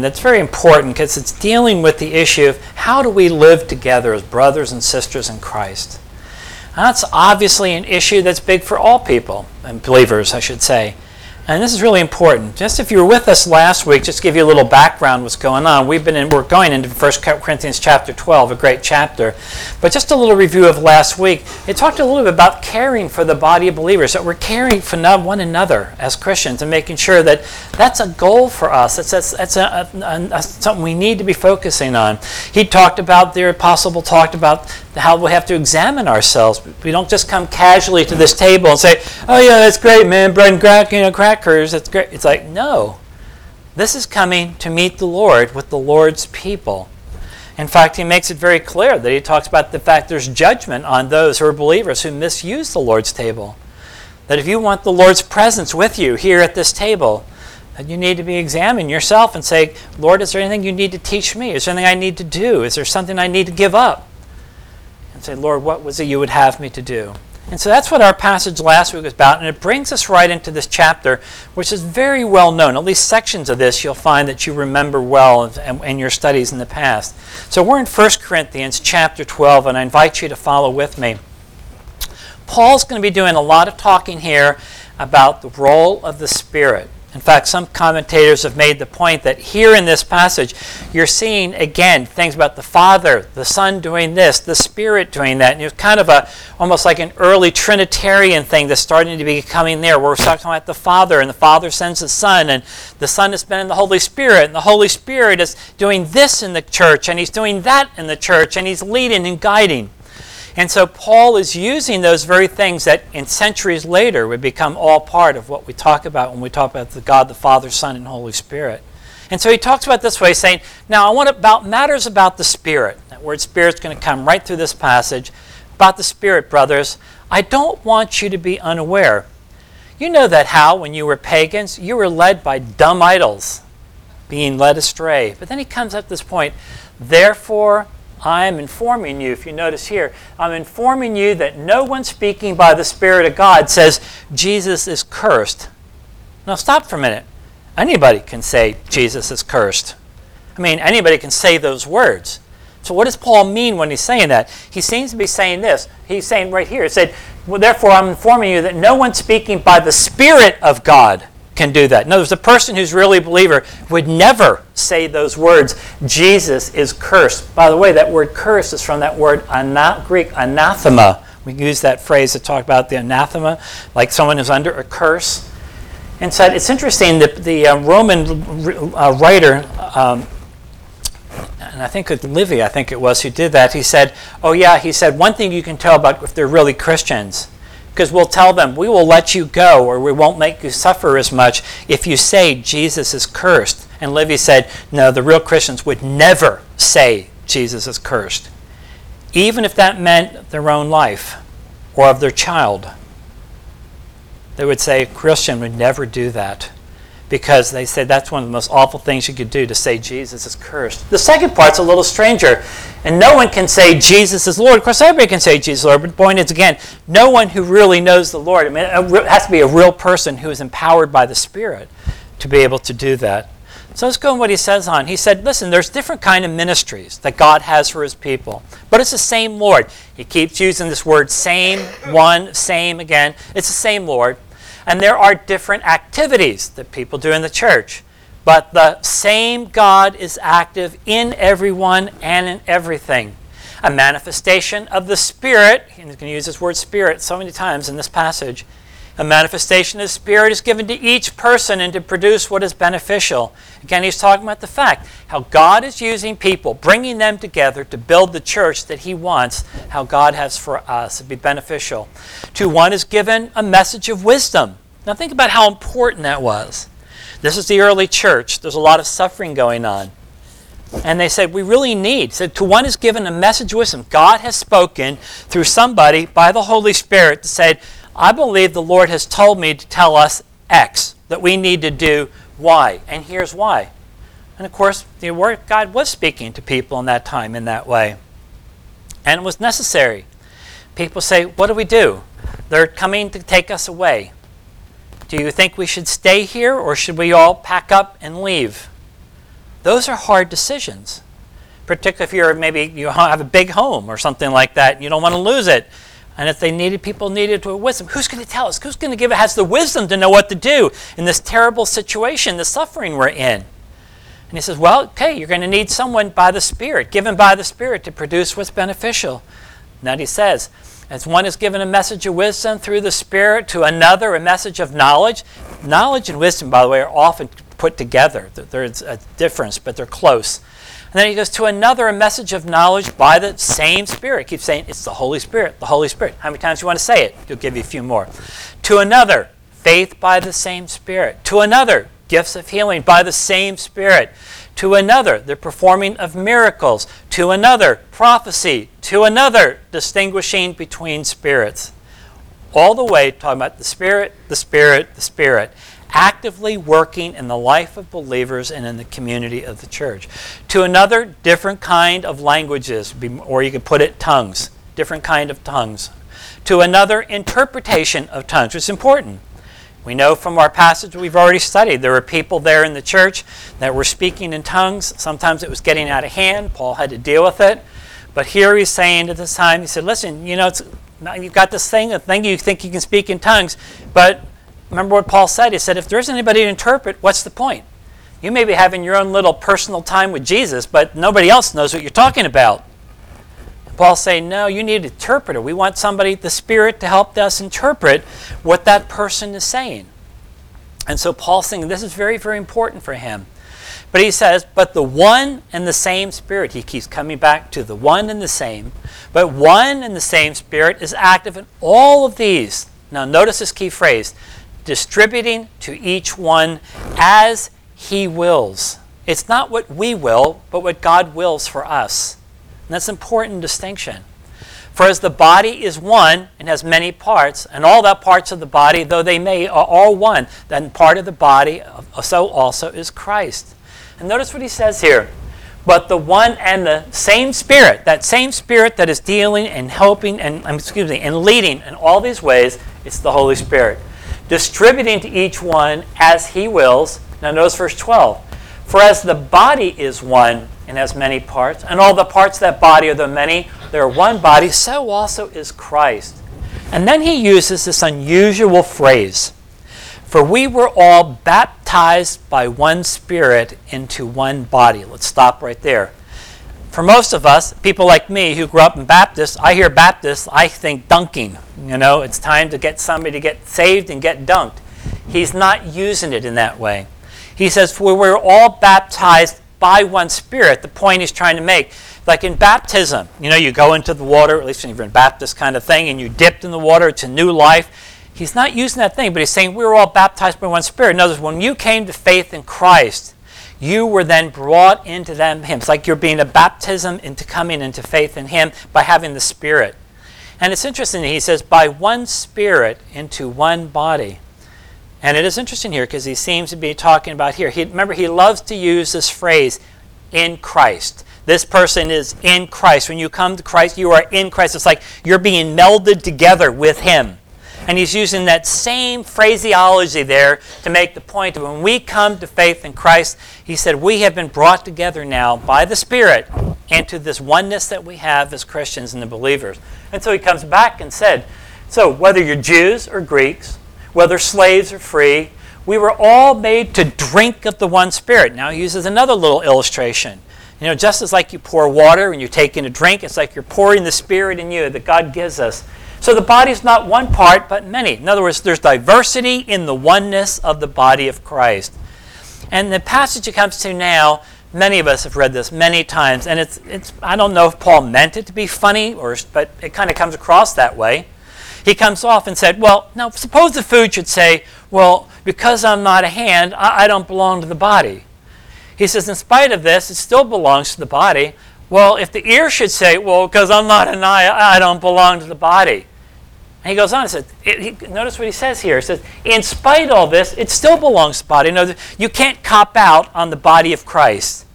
that's very important because it's dealing with the issue of how do we live together as brothers and sisters in Christ. And that's obviously an issue that's big for all people, and believers, I should say. And this is really important. Just if you were with us last week, just to give you a little background what's going on. We've been in, we're going into 1 Corinthians chapter 12, a great chapter. But just a little review of last week. It talked a little bit about caring for the body of believers, that we're caring for one another as Christians and making sure that that's a goal for us. That's, that's, that's a, a, a, something we need to be focusing on. He talked about, the apostle talked about how we have to examine ourselves. We don't just come casually to this table and say, oh yeah, that's great, man, bread and crack, you know, crackers, that's great. It's like, no. This is coming to meet the Lord with the Lord's people. In fact, he makes it very clear that he talks about the fact there's judgment on those who are believers who misuse the Lord's table. That if you want the Lord's presence with you here at this table, that you need to be examining yourself and say, Lord, is there anything you need to teach me? Is there anything I need to do? Is there something I need to give up? And say, Lord, what was it you would have me to do? And so that's what our passage last week was about, and it brings us right into this chapter, which is very well known. At least sections of this you'll find that you remember well in, your studies in the past. So we're in 1 Corinthians chapter 12, and I invite you to follow with me. Paul's going to be doing a lot of talking here about the role of the Spirit. In fact, some commentators have made the point that here in this passage, you're seeing again things about the Father, the Son doing this, the Spirit doing that. And it's kind of a almost like an early Trinitarian thing that's starting to be coming there, where we're talking about the Father, and the Father sends the Son, and the Son is been in the Holy Spirit, and the Holy Spirit is doing this in the church, and He's doing that in the church, and He's leading and guiding. And so Paul is using those very things that in centuries later would become all part of what we talk about when we talk about the God, the Father, Son, and Holy Spirit. And so he talks about this way, saying, Now I want about matters about the Spirit. That word Spirit is going to come right through this passage. About the Spirit, brothers, I don't want you to be unaware. You know that how, when you were pagans, you were led by dumb idols, being led astray. But then he comes at this point, Therefore, I am informing you, if you notice here, I'm informing you that no one speaking by the Spirit of God says Jesus is cursed. Now, stop for a minute. Anybody can say Jesus is cursed. I mean, anybody can say those words. So, what does Paul mean when he's saying that? He seems to be saying this. He's saying right here, he said, well, Therefore, I'm informing you that no one speaking by the Spirit of God can do that. In other words, a person who's really a believer would never say those words, Jesus is cursed. By the way, that word curse is from that word ana- Greek anathema. We use that phrase to talk about the anathema, like someone who's under a curse. And said, it's interesting that the uh, Roman uh, writer, um, and I think Livy, I think it was, who did that, he said, oh yeah, he said, one thing you can tell about if they're really Christians because we'll tell them, we will let you go or we won't make you suffer as much if you say Jesus is cursed. And Livy said, no, the real Christians would never say Jesus is cursed, even if that meant their own life or of their child. They would say, a Christian would never do that because they said that's one of the most awful things you could do to say Jesus is cursed. The second part's a little stranger. And no one can say Jesus is Lord. Of course, everybody can say Jesus is Lord, but the point is, again, no one who really knows the Lord. I mean, it has to be a real person who is empowered by the Spirit to be able to do that. So let's go on what he says on. He said, listen, there's different kind of ministries that God has for his people. But it's the same Lord. He keeps using this word same, one, same again. It's the same Lord. And there are different activities that people do in the church. But the same God is active in everyone and in everything. A manifestation of the Spirit, and going to use this word Spirit so many times in this passage. A manifestation of the Spirit is given to each person and to produce what is beneficial. Again, he's talking about the fact how God is using people, bringing them together to build the church that he wants, how God has for us to be beneficial. To one is given a message of wisdom. Now, think about how important that was. This is the early church. There's a lot of suffering going on. And they said, We really need. So to one is given a message of wisdom. God has spoken through somebody by the Holy Spirit to say, I believe the Lord has told me to tell us X, that we need to do Y. And here's why. And of course, the word God was speaking to people in that time in that way. And it was necessary. People say, What do we do? They're coming to take us away. Do you think we should stay here or should we all pack up and leave? Those are hard decisions, particularly if you're maybe you have a big home or something like that, you don't want to lose it. And if they needed people needed wisdom, who's going to tell us? Who's going to give has the wisdom to know what to do in this terrible situation, the suffering we're in? And he says, Well, okay, you're going to need someone by the Spirit, given by the Spirit to produce what's beneficial. And then he says, as one is given a message of wisdom through the Spirit, to another a message of knowledge. Knowledge and wisdom, by the way, are often put together. There's a difference, but they're close. And then he goes to another, a message of knowledge by the same Spirit. Keep saying it's the Holy Spirit, the Holy Spirit. How many times do you want to say it? He'll give you a few more. To another, faith by the same Spirit. To another, gifts of healing by the same Spirit. To another, the performing of miracles. To another, prophecy. To another, distinguishing between spirits. All the way talking about the Spirit, the Spirit, the Spirit actively working in the life of believers and in the community of the church. To another, different kind of languages, or you could put it tongues, different kind of tongues. To another, interpretation of tongues, is important. We know from our passage we've already studied, there were people there in the church that were speaking in tongues. Sometimes it was getting out of hand. Paul had to deal with it. But here he's saying at this time, he said, listen, you know, you've got this thing, a thing you think you can speak in tongues, but remember what Paul said? He said, if there's anybody to interpret, what's the point? You may be having your own little personal time with Jesus, but nobody else knows what you're talking about. Paul's saying, no, you need an interpreter. We want somebody, the Spirit, to help us interpret what that person is saying. And so Paul's saying this is very, very important for him. But he says, but the one and the same Spirit, he keeps coming back to the one and the same, but one and the same Spirit is active in all of these. Now, notice this key phrase distributing to each one as he wills. It's not what we will, but what God wills for us. And that's an important distinction. For as the body is one and has many parts, and all the parts of the body, though they may, are all one, then part of the body, so also is Christ. And notice what he says here. But the one and the same Spirit, that same Spirit that is dealing and helping and um, excuse me, and leading in all these ways, it's the Holy Spirit distributing to each one as he wills. Now, notice verse 12. For as the body is one and has many parts, and all the parts that body are the many, they are one body, so also is Christ. And then he uses this unusual phrase For we were all baptized by one Spirit into one body. Let's stop right there for most of us, people like me who grew up in Baptist, I hear Baptist, I think dunking. You know, it's time to get somebody to get saved and get dunked. He's not using it in that way. He says, For we're all baptized by one Spirit. The point he's trying to make. Like in baptism, you know, you go into the water, at least when you're in Baptist kind of thing, and you dipped in the water, it's a new life. He's not using that thing, but he's saying we we're all baptized by one Spirit. In other words, when you came to faith in Christ, you were then brought into them him. It's like you're being a baptism into coming into faith in him by having the Spirit. And it's interesting, he says, by one Spirit into one body. And it is interesting here because he seems to be talking about here. He, remember, he loves to use this phrase, in Christ. This person is in Christ. When you come to Christ, you are in Christ. It's like you're being melded together with him. And he's using that same phraseology there to make the point of when we come to faith in Christ, he said, we have been brought together now by the Spirit into this oneness that we have as Christians and the believers. And so he comes back and said, so whether you're Jews or Greeks, whether slaves or free, we were all made to drink of the one Spirit. Now he uses another little illustration. You know, just as like you pour water and you take in a drink, it's like you're pouring the Spirit in you that God gives us. So the body is not one part, but many. In other words, there's diversity in the oneness of the body of Christ. And the passage it comes to now, many of us have read this many times, and it's, it's I don't know if Paul meant it to be funny, or, but it kind of comes across that way. He comes off and said, Well, now suppose the food should say, Well, because I'm not a hand, I, I don't belong to the body. He says, In spite of this, it still belongs to the body. Well, if the ear should say, Well, because I'm not an eye, I don't belong to the body. And he goes on and says, it, he, notice what he says here. He says, in spite of all this, it still belongs to the body. You can't cop out on the body of Christ.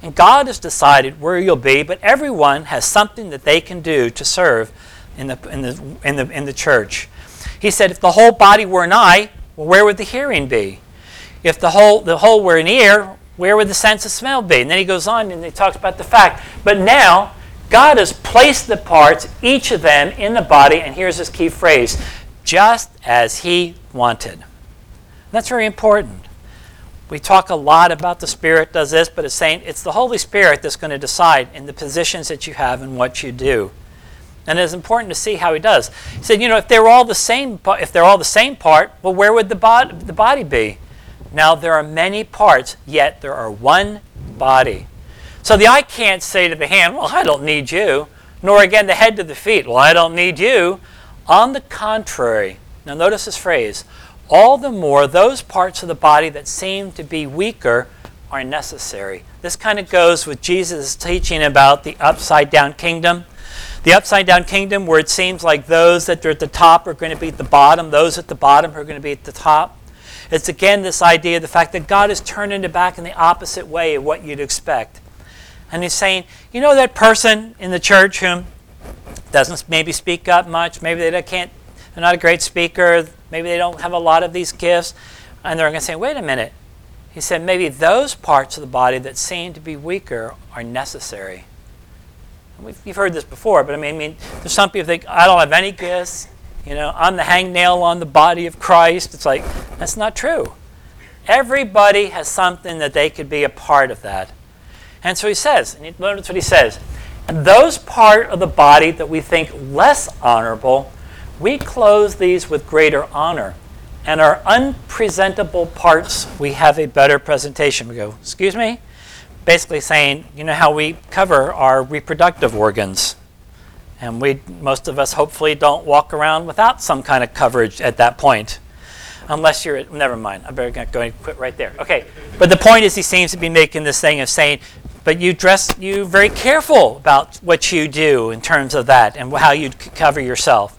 And God has decided where you'll be, but everyone has something that they can do to serve in the, in the, in the, in the church. He said, if the whole body were an eye, well, where would the hearing be? If the whole, the whole were an ear, Where would the sense of smell be? And then he goes on and he talks about the fact. But now, God has placed the parts, each of them, in the body, and here's his key phrase just as he wanted. That's very important. We talk a lot about the Spirit does this, but it's saying it's the Holy Spirit that's going to decide in the positions that you have and what you do. And it's important to see how he does. He said, you know, if they're all the same, if they're all the same part, well, where would the body, the body be? Now there are many parts, yet there are one body. So the eye can't say to the hand, well, I don't need you. Nor again the head to the feet, well, I don't need you. On the contrary, now notice this phrase all the more those parts of the body that seem to be weaker are necessary. This kind of goes with Jesus' teaching about the upside down kingdom. The upside down kingdom, where it seems like those that are at the top are going to be at the bottom, those at the bottom are going to be at the top. It's again this idea of the fact that God is turning it back in the opposite way of what you'd expect. And He's saying, you know, that person in the church who doesn't maybe speak up much, maybe they can't, they're not a great speaker, maybe they don't have a lot of these gifts, and they're going to say, wait a minute. He said, maybe those parts of the body that seem to be weaker are necessary. We've, you've heard this before, but I mean, I mean, there's some people think, I don't have any gifts. You know, I'm the hangnail on the body of Christ. It's like, that's not true. Everybody has something that they could be a part of that. And so he says, and notice what he says. And those part of the body that we think less honorable, we clothe these with greater honor. And our unpresentable parts, we have a better presentation. We go, excuse me? Basically saying, you know how we cover our reproductive organs. And we, most of us hopefully don't walk around without some kind of coverage at that point. Unless you're, never mind, I better go and quit right there. Okay, but the point is he seems to be making this thing of saying, but you dress, you very careful about what you do in terms of that and how you cover yourself.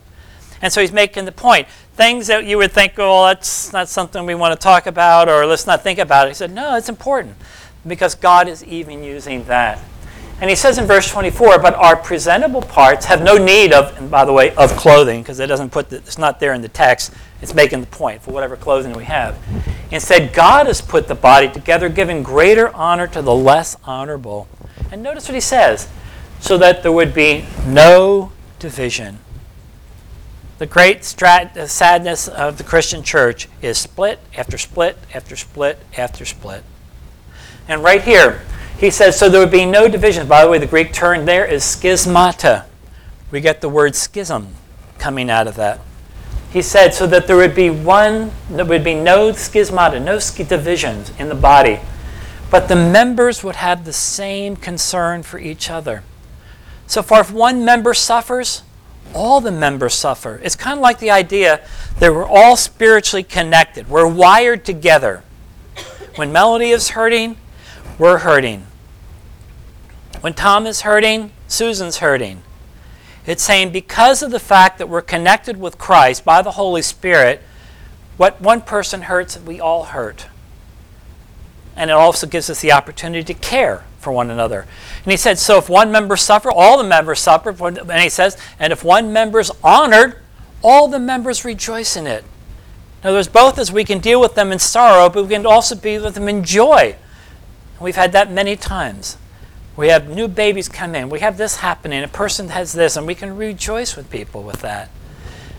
And so he's making the point. Things that you would think, oh, that's not something we want to talk about, or let's not think about it. He said, no, it's important because God is even using that. And he says in verse 24, but our presentable parts have no need of, and by the way, of clothing, because it doesn't put the, it's not there in the text. It's making the point for whatever clothing we have. Instead, God has put the body together, giving greater honor to the less honorable. And notice what he says, so that there would be no division. The great strat- sadness of the Christian church is split after split after split after split. And right here, he says, so there would be no division. By the way, the Greek term there is schismata. We get the word schism coming out of that. He said, so that there would be one, there would be no schismata, no divisions in the body, but the members would have the same concern for each other. So far, if one member suffers, all the members suffer. It's kind of like the idea that we're all spiritually connected. We're wired together. When Melody is hurting, we're hurting. When Tom is hurting, Susan's hurting. It's saying because of the fact that we're connected with Christ by the Holy Spirit, what one person hurts, we all hurt. And it also gives us the opportunity to care for one another. And he said, so if one member suffer, all the members suffer. And he says, and if one member is honored, all the members rejoice in it. In other words, both as we can deal with them in sorrow, but we can also be with them in joy. We've had that many times. We have new babies come in. We have this happening. A person has this, and we can rejoice with people with that.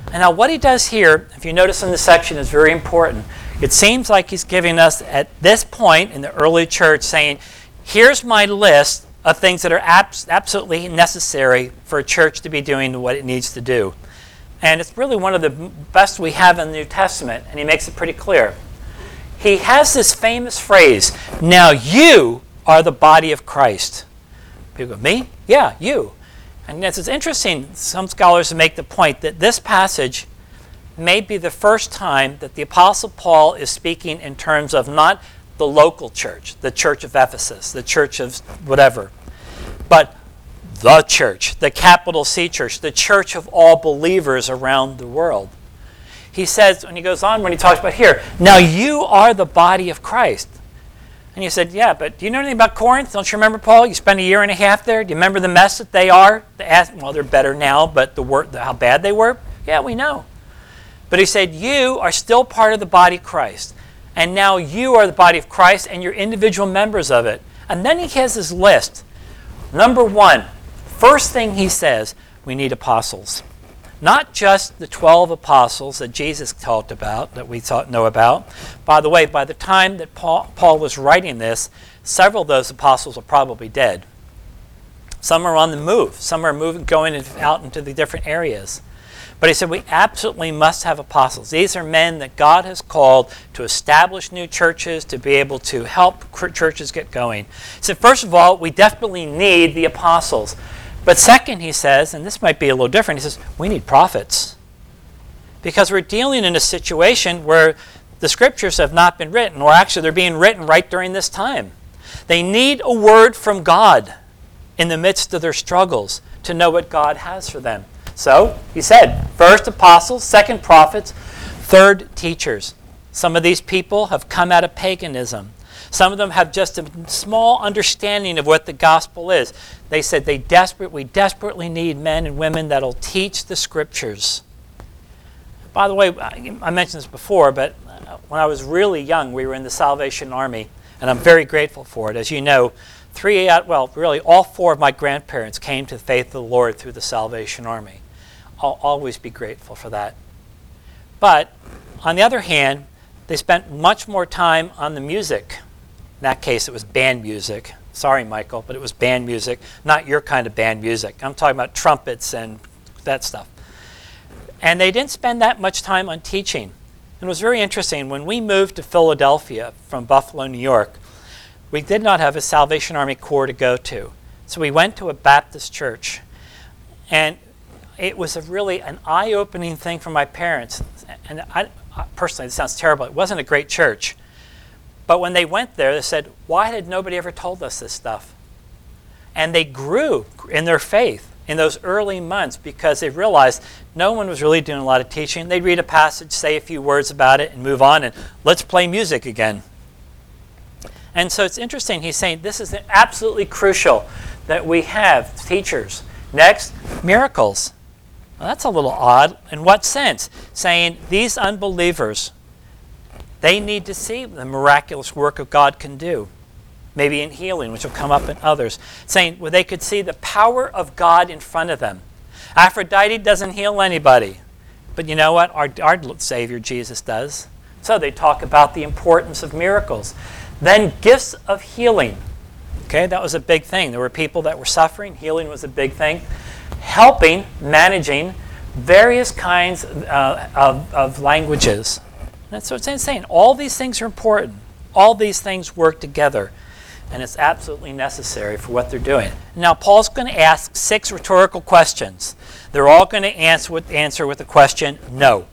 And now, what he does here, if you notice in the section, is very important. It seems like he's giving us, at this point in the early church, saying, Here's my list of things that are abs- absolutely necessary for a church to be doing what it needs to do. And it's really one of the best we have in the New Testament, and he makes it pretty clear he has this famous phrase now you are the body of Christ. People go, me? Yeah, you. And this is interesting. Some scholars make the point that this passage may be the first time that the Apostle Paul is speaking in terms of not the local church, the church of Ephesus, the church of whatever, but the church, the capital C church, the church of all believers around the world he says, when he goes on, when he talks about here, now you are the body of Christ. And you said, yeah, but do you know anything about Corinth? Don't you remember, Paul? You spent a year and a half there. Do you remember the mess that they are? well, they're better now, but the, wor- the how bad they were? Yeah, we know. But he said, you are still part of the body of Christ. And now you are the body of Christ and you're individual members of it. And then he has his list. Number one, first thing he says, we need apostles. Not just the 12 apostles that Jesus talked about, that we thought, know about. By the way, by the time that Paul, Paul was writing this, several of those apostles are probably dead. Some are on the move. Some are moving, going out into the different areas. But he said, we absolutely must have apostles. These are men that God has called to establish new churches, to be able to help churches get going. He said, first of all, we definitely need the apostles. But second, he says, and this might be a little different, he says, we need prophets. Because we're dealing in a situation where the scriptures have not been written, or actually they're being written right during this time. They need a word from God in the midst of their struggles to know what God has for them. So, he said, first apostles, second prophets, third teachers. Some of these people have come out of paganism. Some of them have just a small understanding of what the gospel is. They said they desperate, we desperately need men and women that'll teach the scriptures. By the way, I mentioned this before, but when I was really young, we were in the Salvation Army, and I'm very grateful for it. As you know, three out, well, really all four of my grandparents came to the faith of the Lord through the Salvation Army. I'll always be grateful for that. But on the other hand, they spent much more time on the music. In that case, it was band music. Sorry, Michael, but it was band music, not your kind of band music. I'm talking about trumpets and that stuff. And they didn't spend that much time on teaching. And it was very interesting. When we moved to Philadelphia from Buffalo, New York, we did not have a Salvation Army Corps to go to. So we went to a Baptist church. And it was a really an eye-opening thing for my parents. And I, personally, it sounds terrible. It wasn't a great church. But when they went there, they said, why had nobody ever told us this stuff? And they grew in their faith in those early months because they realized no one was really doing a lot of teaching. They'd read a passage, say a few words about it, and move on, and let's play music again. And so it's interesting. He's saying this is absolutely crucial that we have teachers. Next, miracles. Well, that's a little odd. In what sense? Saying these unbelievers, they need to see the miraculous work of God can do. Maybe in healing, which will come up in others. Saying well, they could see the power of God in front of them. Aphrodite doesn't heal anybody. But you know what? Our, our Savior Jesus does. So they talk about the importance of miracles. Then gifts of healing. Okay, that was a big thing. There were people that were suffering. Healing was a big thing helping, managing various kinds uh, of, of languages. That's what it's saying. All these things are important. All these things work together. And it's absolutely necessary for what they're doing. Now, Paul's going to ask six rhetorical questions. They're all going to answer with, answer with the question, no.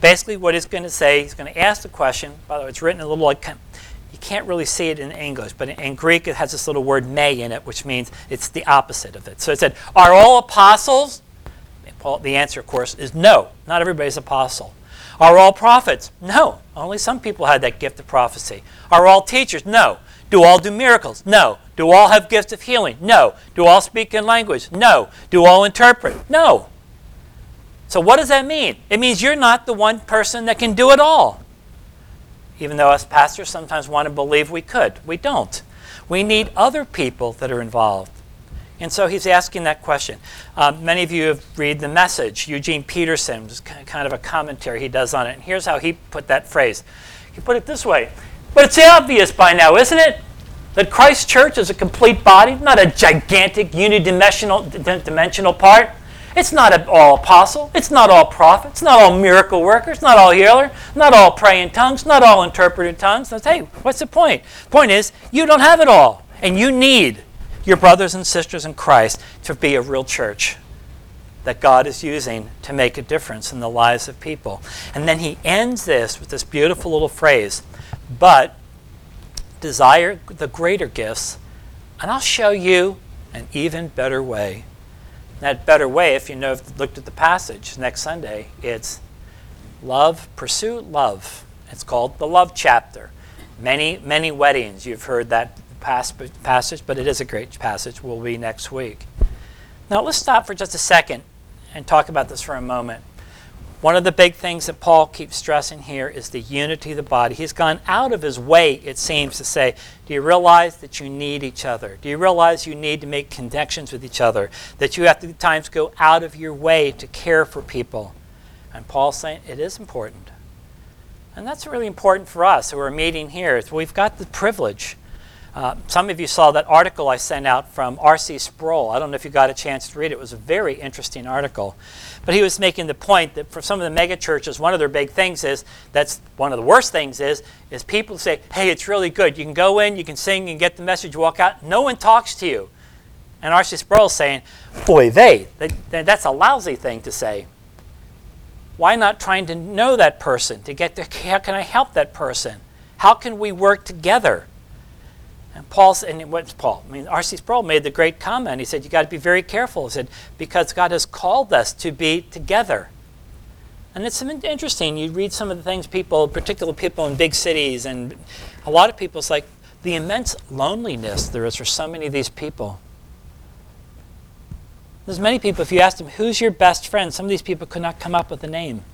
Basically, what he's going to say, he's going to ask the question. By the way, it's written a little like you can't really see it in English, but in, Greek it has this little word may in it, which means it's the opposite of it. So it said, Are all apostles? Well, the answer, of course, is no. Not everybody's apostle. Are all prophets? No. Only some people had that gift of prophecy. Are all teachers? No. Do all do miracles? No. Do all have gifts of healing? No. Do all speak in language? No. Do all interpret? No. So what does that mean? It means you're not the one person that can do it all even though us pastors sometimes want to believe we could. We don't. We need other people that are involved. And so he's asking that question. Um, many of you have read the message. Eugene Peterson kind of a commentary he does on it. And here's how he put that phrase. He put it this way But it's obvious by now, isn't it? That Christ's church is a complete body, not a gigantic unidimensional dimensional part. It's not all apostle. It's not all prophet. It's not all miracle worker. It's not all healer. Not all praying tongues. Not all interpreted tongues. So, hey, what's the point? Point is, you don't have it all. And you need your brothers and sisters in Christ to be a real church that God is using to make a difference in the lives of people. And then he ends this with this beautiful little phrase, but desire the greater gifts, and I'll show you an even better way. That better way, if you know, if looked at the passage next Sunday, it's love, pursue love. It's called the love chapter. Many, many weddings, you've heard that passage, but it is a great passage. Will be next week. Now let's stop for just a second and talk about this for a moment. One of the big things that Paul keeps stressing here is the unity of the body. He's gone out of his way, it seems, to say, Do you realize that you need each other? Do you realize you need to make connections with each other? That you have to at times go out of your way to care for people? And Paul's saying it is important. And that's really important for us who are meeting here. We've got the privilege uh, some of you saw that article I sent out from R.C. Sproul. I don't know if you got a chance to read it. It was a very interesting article. But he was making the point that for some of the megachurches, one of their big things is that's one of the worst things is is people say, "Hey, it's really good. You can go in, you can sing, and get the message, walk out. No one talks to you." And R.C. Sproul saying, "Boy, they, they that's a lousy thing to say." Why not trying to know that person to get to how can I help that person? How can we work together? And Paul and what's Paul? I mean, R.C. Sproul made the great comment. He said, "You got to be very careful." He said, "Because God has called us to be together." And it's interesting. You read some of the things people, particularly people in big cities, and a lot of people. It's like the immense loneliness there is for so many of these people. There's many people. If you ask them, "Who's your best friend?" Some of these people could not come up with a name.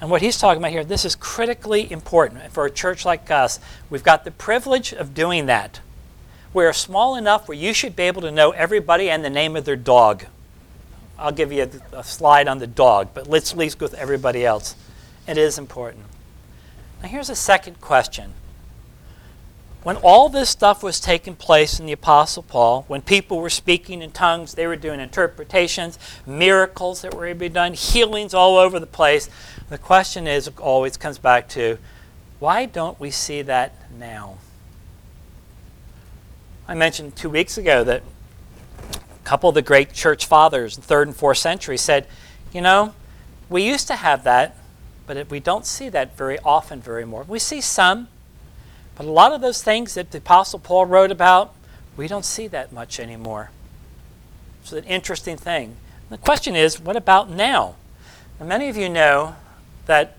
And what he's talking about here, this is critically important for a church like us. We've got the privilege of doing that. We're small enough where you should be able to know everybody and the name of their dog. I'll give you a, a slide on the dog, but let's at least go with everybody else. It is important. Now, here's a second question when all this stuff was taking place in the Apostle Paul, when people were speaking in tongues, they were doing interpretations, miracles that were able to be done, healings all over the place, the question is always comes back to why don't we see that now? I mentioned two weeks ago that a couple of the great church fathers in third and fourth century said, you know, we used to have that, but we don't see that very often very more. We see some, but a lot of those things that the Apostle Paul wrote about, we don't see that much anymore. It's an interesting thing. The question is, what about now? now many of you know that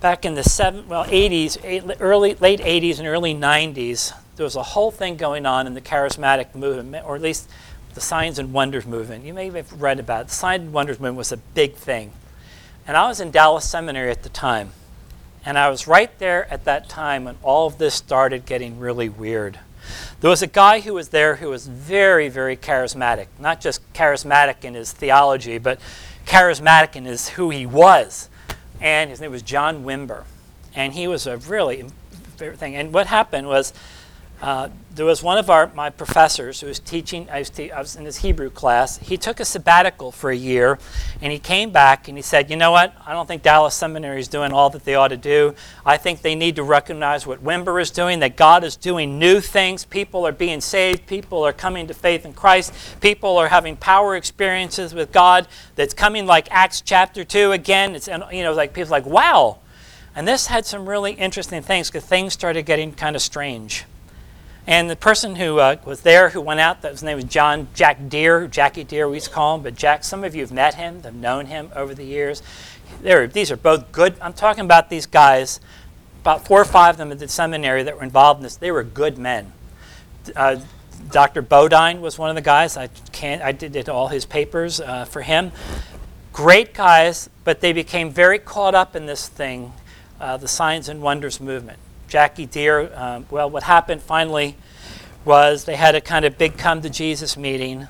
back in the seven, well, 80s, early, late 80s and early 90s, there was a whole thing going on in the charismatic movement, or at least the Signs and Wonders movement. You may have read about it. The Signs and Wonders movement was a big thing. And I was in Dallas Seminary at the time. And I was right there at that time when all of this started getting really weird. There was a guy who was there who was very, very charismatic. Not just charismatic in his theology, but charismatic in his who he was. And his name was John Wimber. And he was a really thing. And what happened was uh, there was one of our my professors who was teaching. I was, te- I was in his Hebrew class. He took a sabbatical for a year, and he came back and he said, "You know what? I don't think Dallas Seminary is doing all that they ought to do. I think they need to recognize what Wimber is doing. That God is doing new things. People are being saved. People are coming to faith in Christ. People are having power experiences with God. That's coming like Acts chapter two again. It's you know like people like wow." And this had some really interesting things because things started getting kind of strange. And the person who uh, was there, who went out, that his name was John Jack Deere, Jackie Deere, we used to call him. But Jack, some of you have met him, have known him over the years. These are both good. I'm talking about these guys, about four or five of them at the seminary that were involved in this. They were good men. Uh, Dr. Bodine was one of the guys. I can't. I did, did all his papers uh, for him. Great guys, but they became very caught up in this thing, uh, the signs and wonders movement. Jackie Deere, um, well, what happened finally was they had a kind of big come to Jesus meeting,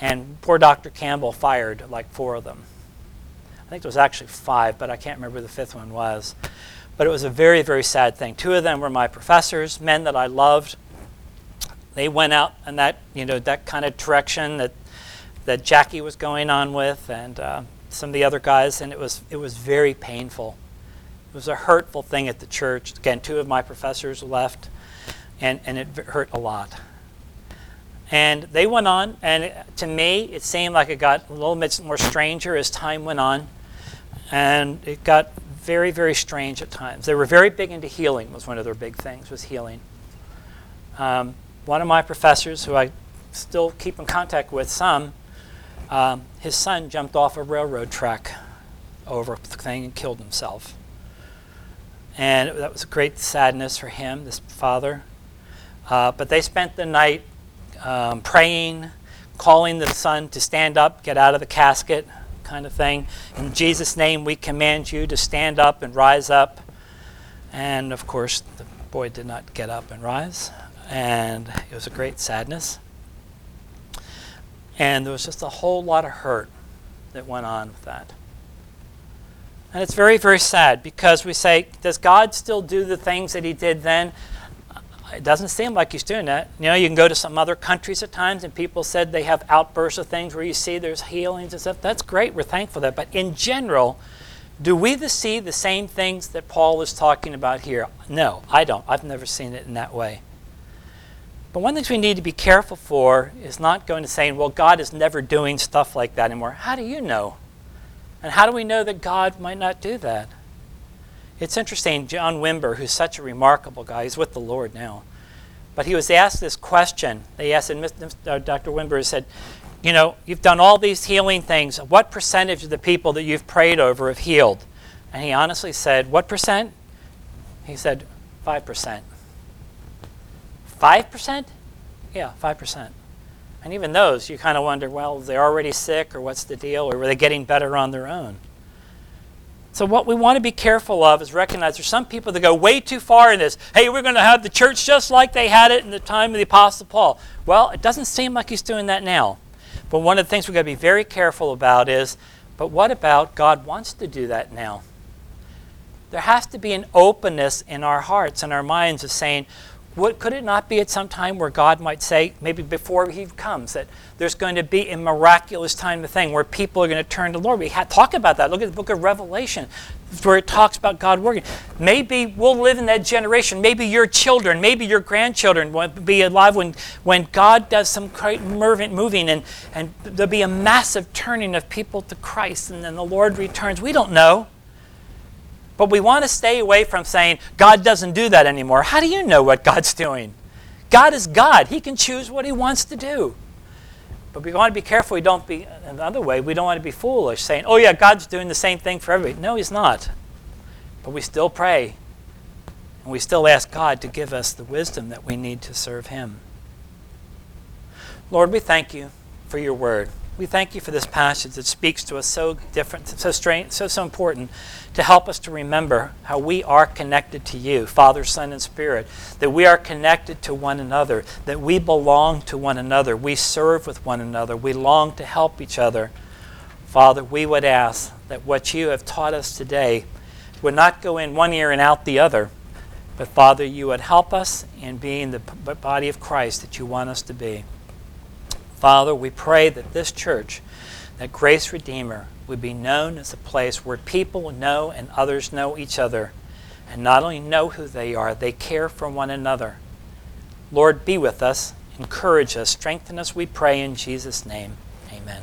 and poor Dr. Campbell fired like four of them. I think it was actually five, but I can't remember the fifth one was. But it was a very, very sad thing. Two of them were my professors, men that I loved. They went out in that, you know, that kind of direction that that Jackie was going on with, and uh, some of the other guys, and it was it was very painful. It was a hurtful thing at the church. Again, two of my professors left, and, and it hurt a lot. And they went on, and to me, it seemed like it got a little bit more stranger as time went on. And it got very, very strange at times. They were very big into healing, was one of their big things, was healing. Um, one of my professors, who I still keep in contact with some, um, his son jumped off a railroad track over a thing and killed himself. And that was a great sadness for him, this father. Uh, but they spent the night um, praying, calling the son to stand up, get out of the casket, kind of thing. In Jesus' name, we command you to stand up and rise up. And of course, the boy did not get up and rise, and it was a great sadness. And there was just a whole lot of hurt that went on with that. And it's very, very sad because we say, does God still do the things that He did then? It doesn't seem like He's doing that. You know, you can go to some other countries at times and people said they have outbursts of things where you see there's healings and stuff. That's great. We're thankful for that. But in general, do we see the same things that Paul is talking about here? No, I don't. I've never seen it in that way. But one thing we need to be careful for is not going to saying, well, God is never doing stuff like that anymore. How do you know? And how do we know that God might not do that? It's interesting, John Wimber, who's such a remarkable guy, he's with the Lord now. But he was asked this question. They asked, and uh, Dr. Wimber said, You know, you've done all these healing things. What percentage of the people that you've prayed over have healed? And he honestly said, What percent? He said, 5%. 5%? Yeah, 5%. And even those, you kind of wonder, well, they're already sick, or what's the deal, or were they getting better on their own? So, what we want to be careful of is recognize there's some people that go way too far in this. Hey, we're going to have the church just like they had it in the time of the Apostle Paul. Well, it doesn't seem like he's doing that now. But one of the things we've got to be very careful about is but what about God wants to do that now? There has to be an openness in our hearts and our minds of saying, what, could it not be at some time where God might say, maybe before He comes, that there's going to be a miraculous time of thing where people are going to turn to the Lord? We talk about that. Look at the book of Revelation, where it talks about God working. Maybe we'll live in that generation. Maybe your children, maybe your grandchildren will be alive when, when God does some great moving and, and there'll be a massive turning of people to Christ and then the Lord returns. We don't know. But we want to stay away from saying, God doesn't do that anymore. How do you know what God's doing? God is God. He can choose what He wants to do. But we want to be careful we don't be, another way, we don't want to be foolish, saying, oh, yeah, God's doing the same thing for everybody. No, He's not. But we still pray. And we still ask God to give us the wisdom that we need to serve Him. Lord, we thank you for your word. We thank you for this passage that speaks to us so different, so strange, so so important to help us to remember how we are connected to you, Father, Son, and Spirit, that we are connected to one another, that we belong to one another, we serve with one another, we long to help each other. Father, we would ask that what you have taught us today would not go in one ear and out the other, but Father, you would help us in being the body of Christ that you want us to be. Father, we pray that this church, that Grace Redeemer, would be known as a place where people know and others know each other, and not only know who they are, they care for one another. Lord, be with us, encourage us, strengthen us, we pray in Jesus' name. Amen.